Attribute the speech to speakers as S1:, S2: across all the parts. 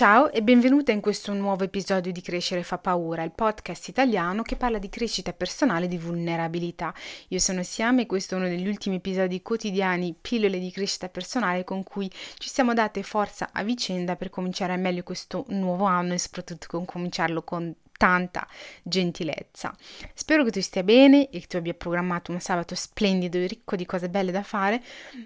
S1: Ciao e benvenuta in questo nuovo episodio di Crescere fa paura, il podcast italiano che parla di crescita personale e di vulnerabilità. Io sono Siam e questo è uno degli ultimi episodi quotidiani, pillole di crescita personale con cui ci siamo date forza a vicenda per cominciare meglio questo nuovo anno e soprattutto con cominciarlo con tanta gentilezza. Spero che tu stia bene e che tu abbia programmato un sabato splendido e ricco di cose belle da fare,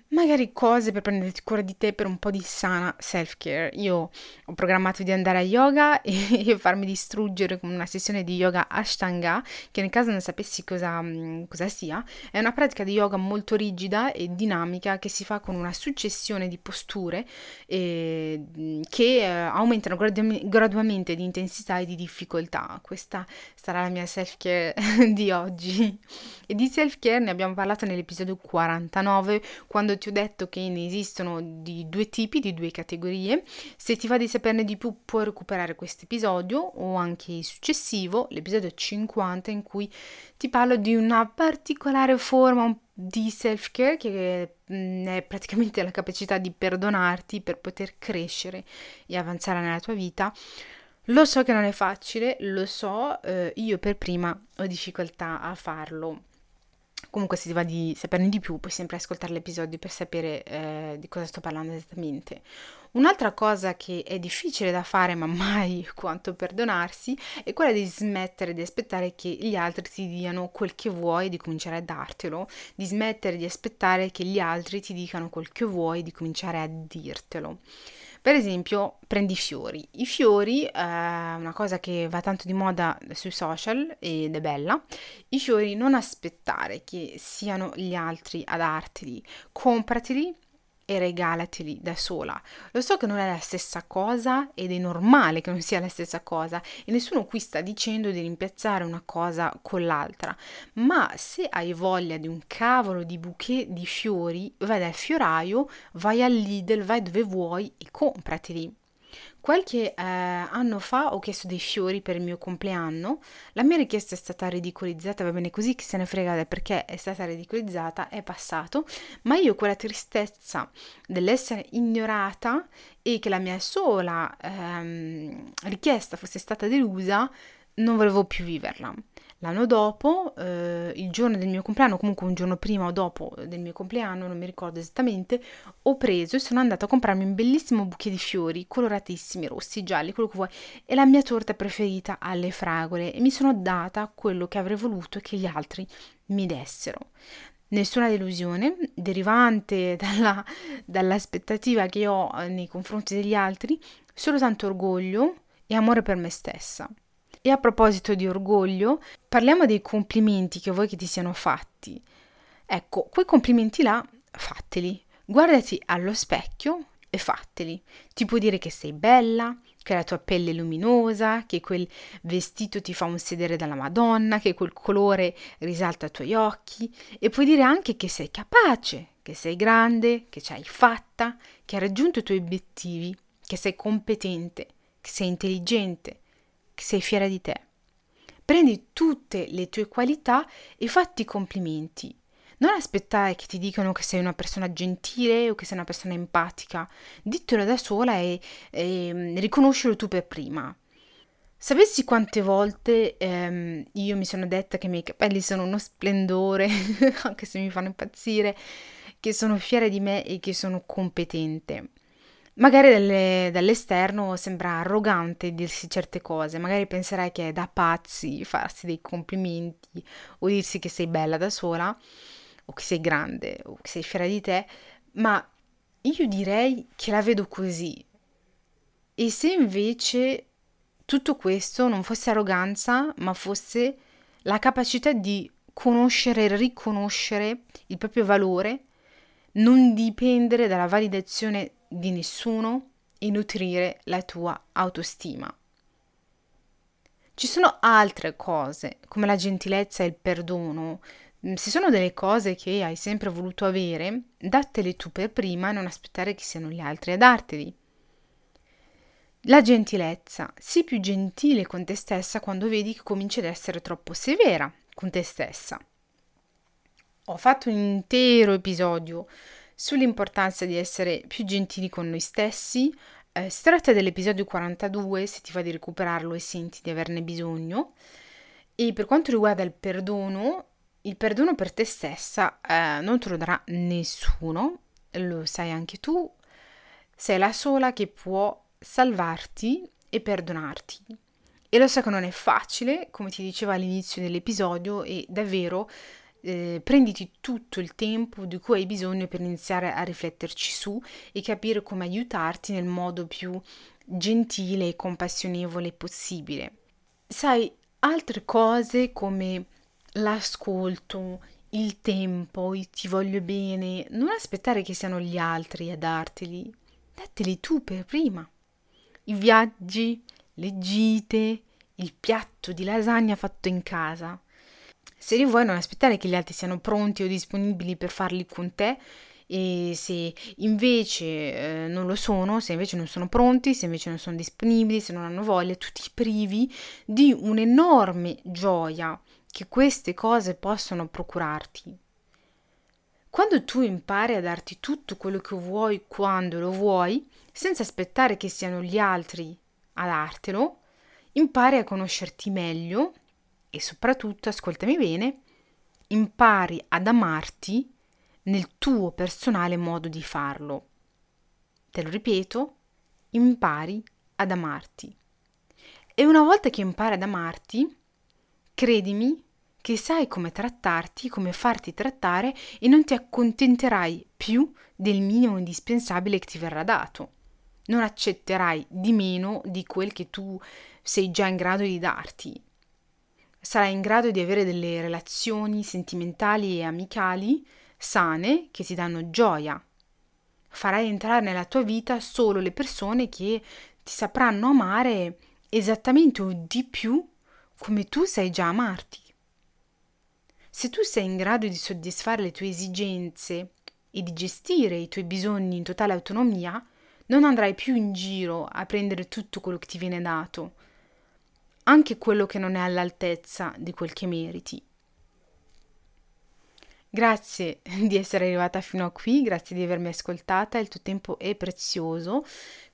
S1: magari cose per prenderti cura di te per un po' di sana self-care. Io ho programmato di andare a yoga e, farmi distruggere con una sessione di yoga Ashtanga, che nel caso non sapessi cosa, mm, cosa sia, è una pratica di yoga molto rigida e dinamica che si fa con una successione di posture eh, che eh, aumentano gradu- gradualmente di intensità e di difficoltà questa sarà la mia self-care di oggi. E di self-care ne abbiamo parlato nell'episodio 49, quando ti ho detto che ne esistono di due tipi, di due categorie. Se ti va di saperne di più, puoi recuperare questo episodio o anche il successivo, l'episodio 50, in cui ti parlo di una particolare forma di self-care che mm, è praticamente la capacità di perdonarti per poter crescere e avanzare nella tua vita lo so che non è facile, lo so, eh, io per prima ho difficoltà a farlo. Comunque se ti va di saperne di più puoi sempre ascoltare l'episodio per sapere eh, di cosa sto parlando esattamente. Un'altra cosa che è difficile da fare ma mai quanto perdonarsi è quella di smettere di aspettare che gli altri ti diano quel che vuoi e di cominciare a dartelo, di smettere di aspettare che gli altri ti dicano quel che vuoi e di cominciare a dirtelo. Per esempio, prendi i fiori. I fiori eh, una cosa che va tanto di moda sui social ed è bella. I fiori non aspettare che siano gli altri a darteli, comprateli e regalateli da sola. Lo so che non è la stessa cosa ed è normale che non sia la stessa cosa e nessuno qui sta dicendo di rimpiazzare una cosa con l'altra, ma se hai voglia di un cavolo di bouquet di fiori, vai dal fioraio, vai al Lidl, vai dove vuoi e comprateli. Qualche eh, anno fa ho chiesto dei fiori per il mio compleanno, la mia richiesta è stata ridicolizzata, va bene così, chi se ne frega perché è stata ridicolizzata, è passato, ma io quella tristezza dell'essere ignorata e che la mia sola ehm, richiesta fosse stata delusa, non volevo più viverla. L'anno dopo, eh, il giorno del mio compleanno, comunque un giorno prima o dopo del mio compleanno, non mi ricordo esattamente, ho preso e sono andata a comprarmi un bellissimo bouquet di fiori, coloratissimi, rossi, gialli, quello che vuoi, e la mia torta preferita alle fragole e mi sono data quello che avrei voluto che gli altri mi dessero. Nessuna delusione derivante dalla, dall'aspettativa che ho nei confronti degli altri, solo tanto orgoglio e amore per me stessa. E a proposito di orgoglio, parliamo dei complimenti che vuoi che ti siano fatti. Ecco, quei complimenti là, fateli. Guardati allo specchio e fateli. Ti puoi dire che sei bella, che la tua pelle è luminosa, che quel vestito ti fa un sedere dalla Madonna, che quel colore risalta ai tuoi occhi e puoi dire anche che sei capace, che sei grande, che ce l'hai fatta, che hai raggiunto i tuoi obiettivi, che sei competente, che sei intelligente, sei fiera di te. Prendi tutte le tue qualità e fatti i complimenti. Non aspettare che ti dicano che sei una persona gentile o che sei una persona empatica. Dittelo da sola e, e mm, riconoscilo tu per prima. Sapessi quante volte ehm, io mi sono detta che i miei capelli sono uno splendore, anche se mi fanno impazzire, che sono fiera di me e che sono competente. Magari dalle, dall'esterno sembra arrogante dirsi certe cose, magari penserai che è da pazzi farsi dei complimenti o dirsi che sei bella da sola o che sei grande o che sei fiera di te, ma io direi che la vedo così. E se invece tutto questo non fosse arroganza, ma fosse la capacità di conoscere e riconoscere il proprio valore, non dipendere dalla validazione di nessuno e nutrire la tua autostima. Ci sono altre cose, come la gentilezza e il perdono. Mm, se sono delle cose che hai sempre voluto avere, dattele tu per prima e non aspettare che siano gli altri a darteli. La gentilezza. Sii più gentile con te stessa quando vedi che cominci ad essere troppo severa con te stessa. Ho fatto un intero episodio sull'importanza di essere più gentili con noi stessi, Eh, si tratta dell'episodio 42, se ti va di recuperarlo e senti di averne bisogno. E per quanto riguarda il perdono, il perdono per te stessa eh, non te lo darà nessuno, lo sai anche tu, sei la sola che può salvarti e perdonarti. E lo so che non è facile, come ti dicevo all'inizio dell'episodio, e davvero eh, prenditi tutto il tempo di cui hai bisogno per iniziare a rifletterci su e capire come aiutarti nel modo più gentile e compassionevole possibile. Sai, altre cose come l'ascolto, il tempo, il ti voglio bene, non aspettare che siano gli altri a darteli, dateli tu per prima. I viaggi, le gite, il piatto di lasagna fatto in casa. Se li vuoi non aspettare che gli altri siano pronti o disponibili per farli con te e se invece eh, non lo sono, se invece non sono pronti, se invece non sono disponibili, se non hanno voglia, tu ti privi di un'enorme gioia che queste cose possono procurarti. Quando tu impari a darti tutto quello che vuoi quando lo vuoi, senza aspettare che siano gli altri a dartelo, impari a conoscerti meglio e soprattutto, ascoltami bene, impari ad amarti nel tuo personale modo di farlo. Te lo ripeto, impari ad amarti. E una volta che impari ad amarti, credimi che sai come trattarti, come farti trattare e non ti accontenterai più del minimo indispensabile che ti verrà dato. Non accetterai di meno di quel che tu sei già in grado di darti. Sarai in grado di avere delle relazioni sentimentali e amicali sane che ti danno gioia. Farai entrare nella tua vita solo le persone che ti sapranno amare esattamente o di più come tu sai già amarti. Se tu sei in grado di soddisfare le tue esigenze e di gestire i tuoi bisogni in totale autonomia, non andrai più in giro a prendere tutto quello che ti viene dato, anche quello che non è all'altezza di quel che meriti. Grazie di essere arrivata fino a qui, grazie di avermi ascoltata, il tuo tempo è prezioso,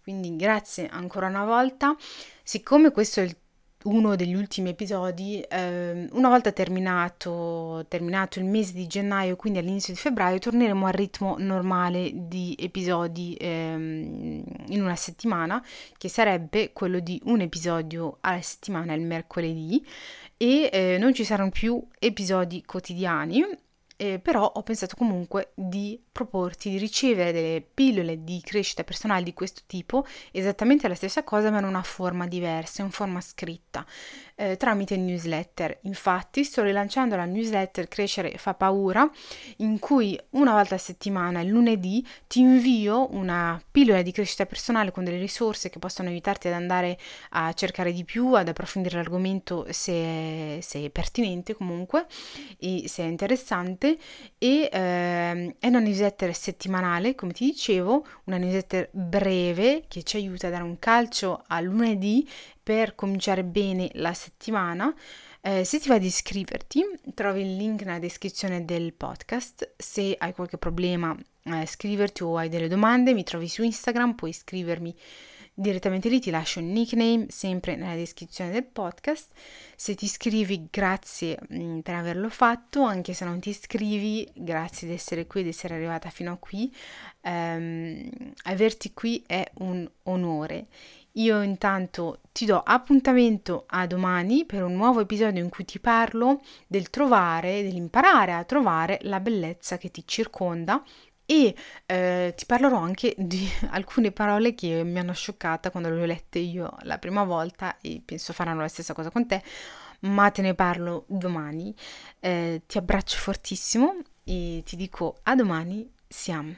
S1: quindi grazie ancora una volta. Siccome questo è il uno degli ultimi episodi, eh, una volta terminato, terminato, il mese di gennaio, quindi all'inizio di febbraio, torneremo al ritmo normale di episodi ehm, in una settimana, che sarebbe quello di un episodio alla settimana il mercoledì e eh, non ci saranno più episodi quotidiani eh, però ho pensato comunque di proporti di ricevere delle pillole di crescita personale di questo tipo, esattamente la stessa cosa ma in una forma diversa, in forma scritta, eh, tramite newsletter. Infatti sto rilanciando la newsletter Crescere fa paura, in cui una volta a settimana, il lunedì, ti invio una pillola di crescita personale con delle risorse che possono aiutarti ad andare a cercare di più, ad approfondire l'argomento se se è pertinente comunque e se è interessante e ehm, è una newsletter settimanale, come ti dicevo, una newsletter breve che ci aiuta a dare un calcio a lunedì per cominciare bene la settimana. Eh, se ti va di iscriverti, trovi il link nella descrizione del podcast. Se hai qualche problema, eh, scriverti o hai delle domande, mi trovi su Instagram, puoi scrivermi direttamente lì ti lascio un nickname sempre nella descrizione del podcast. Se ti iscrivi, grazie mm, per averlo fatto, anche se non ti iscrivi, grazie di essere qui, di essere arrivata fino a qui. Um, averti qui è un onore. Io intanto ti do appuntamento a domani per un nuovo episodio in cui ti parlo del trovare, dell'imparare a trovare la bellezza che ti circonda e eh, ti parlerò anche di alcune parole che mi hanno scioccata quando le ho lette io la prima volta e penso faranno la stessa cosa con te, ma te ne parlo domani. Eh, ti abbraccio fortissimo e ti dico a domani, siamo.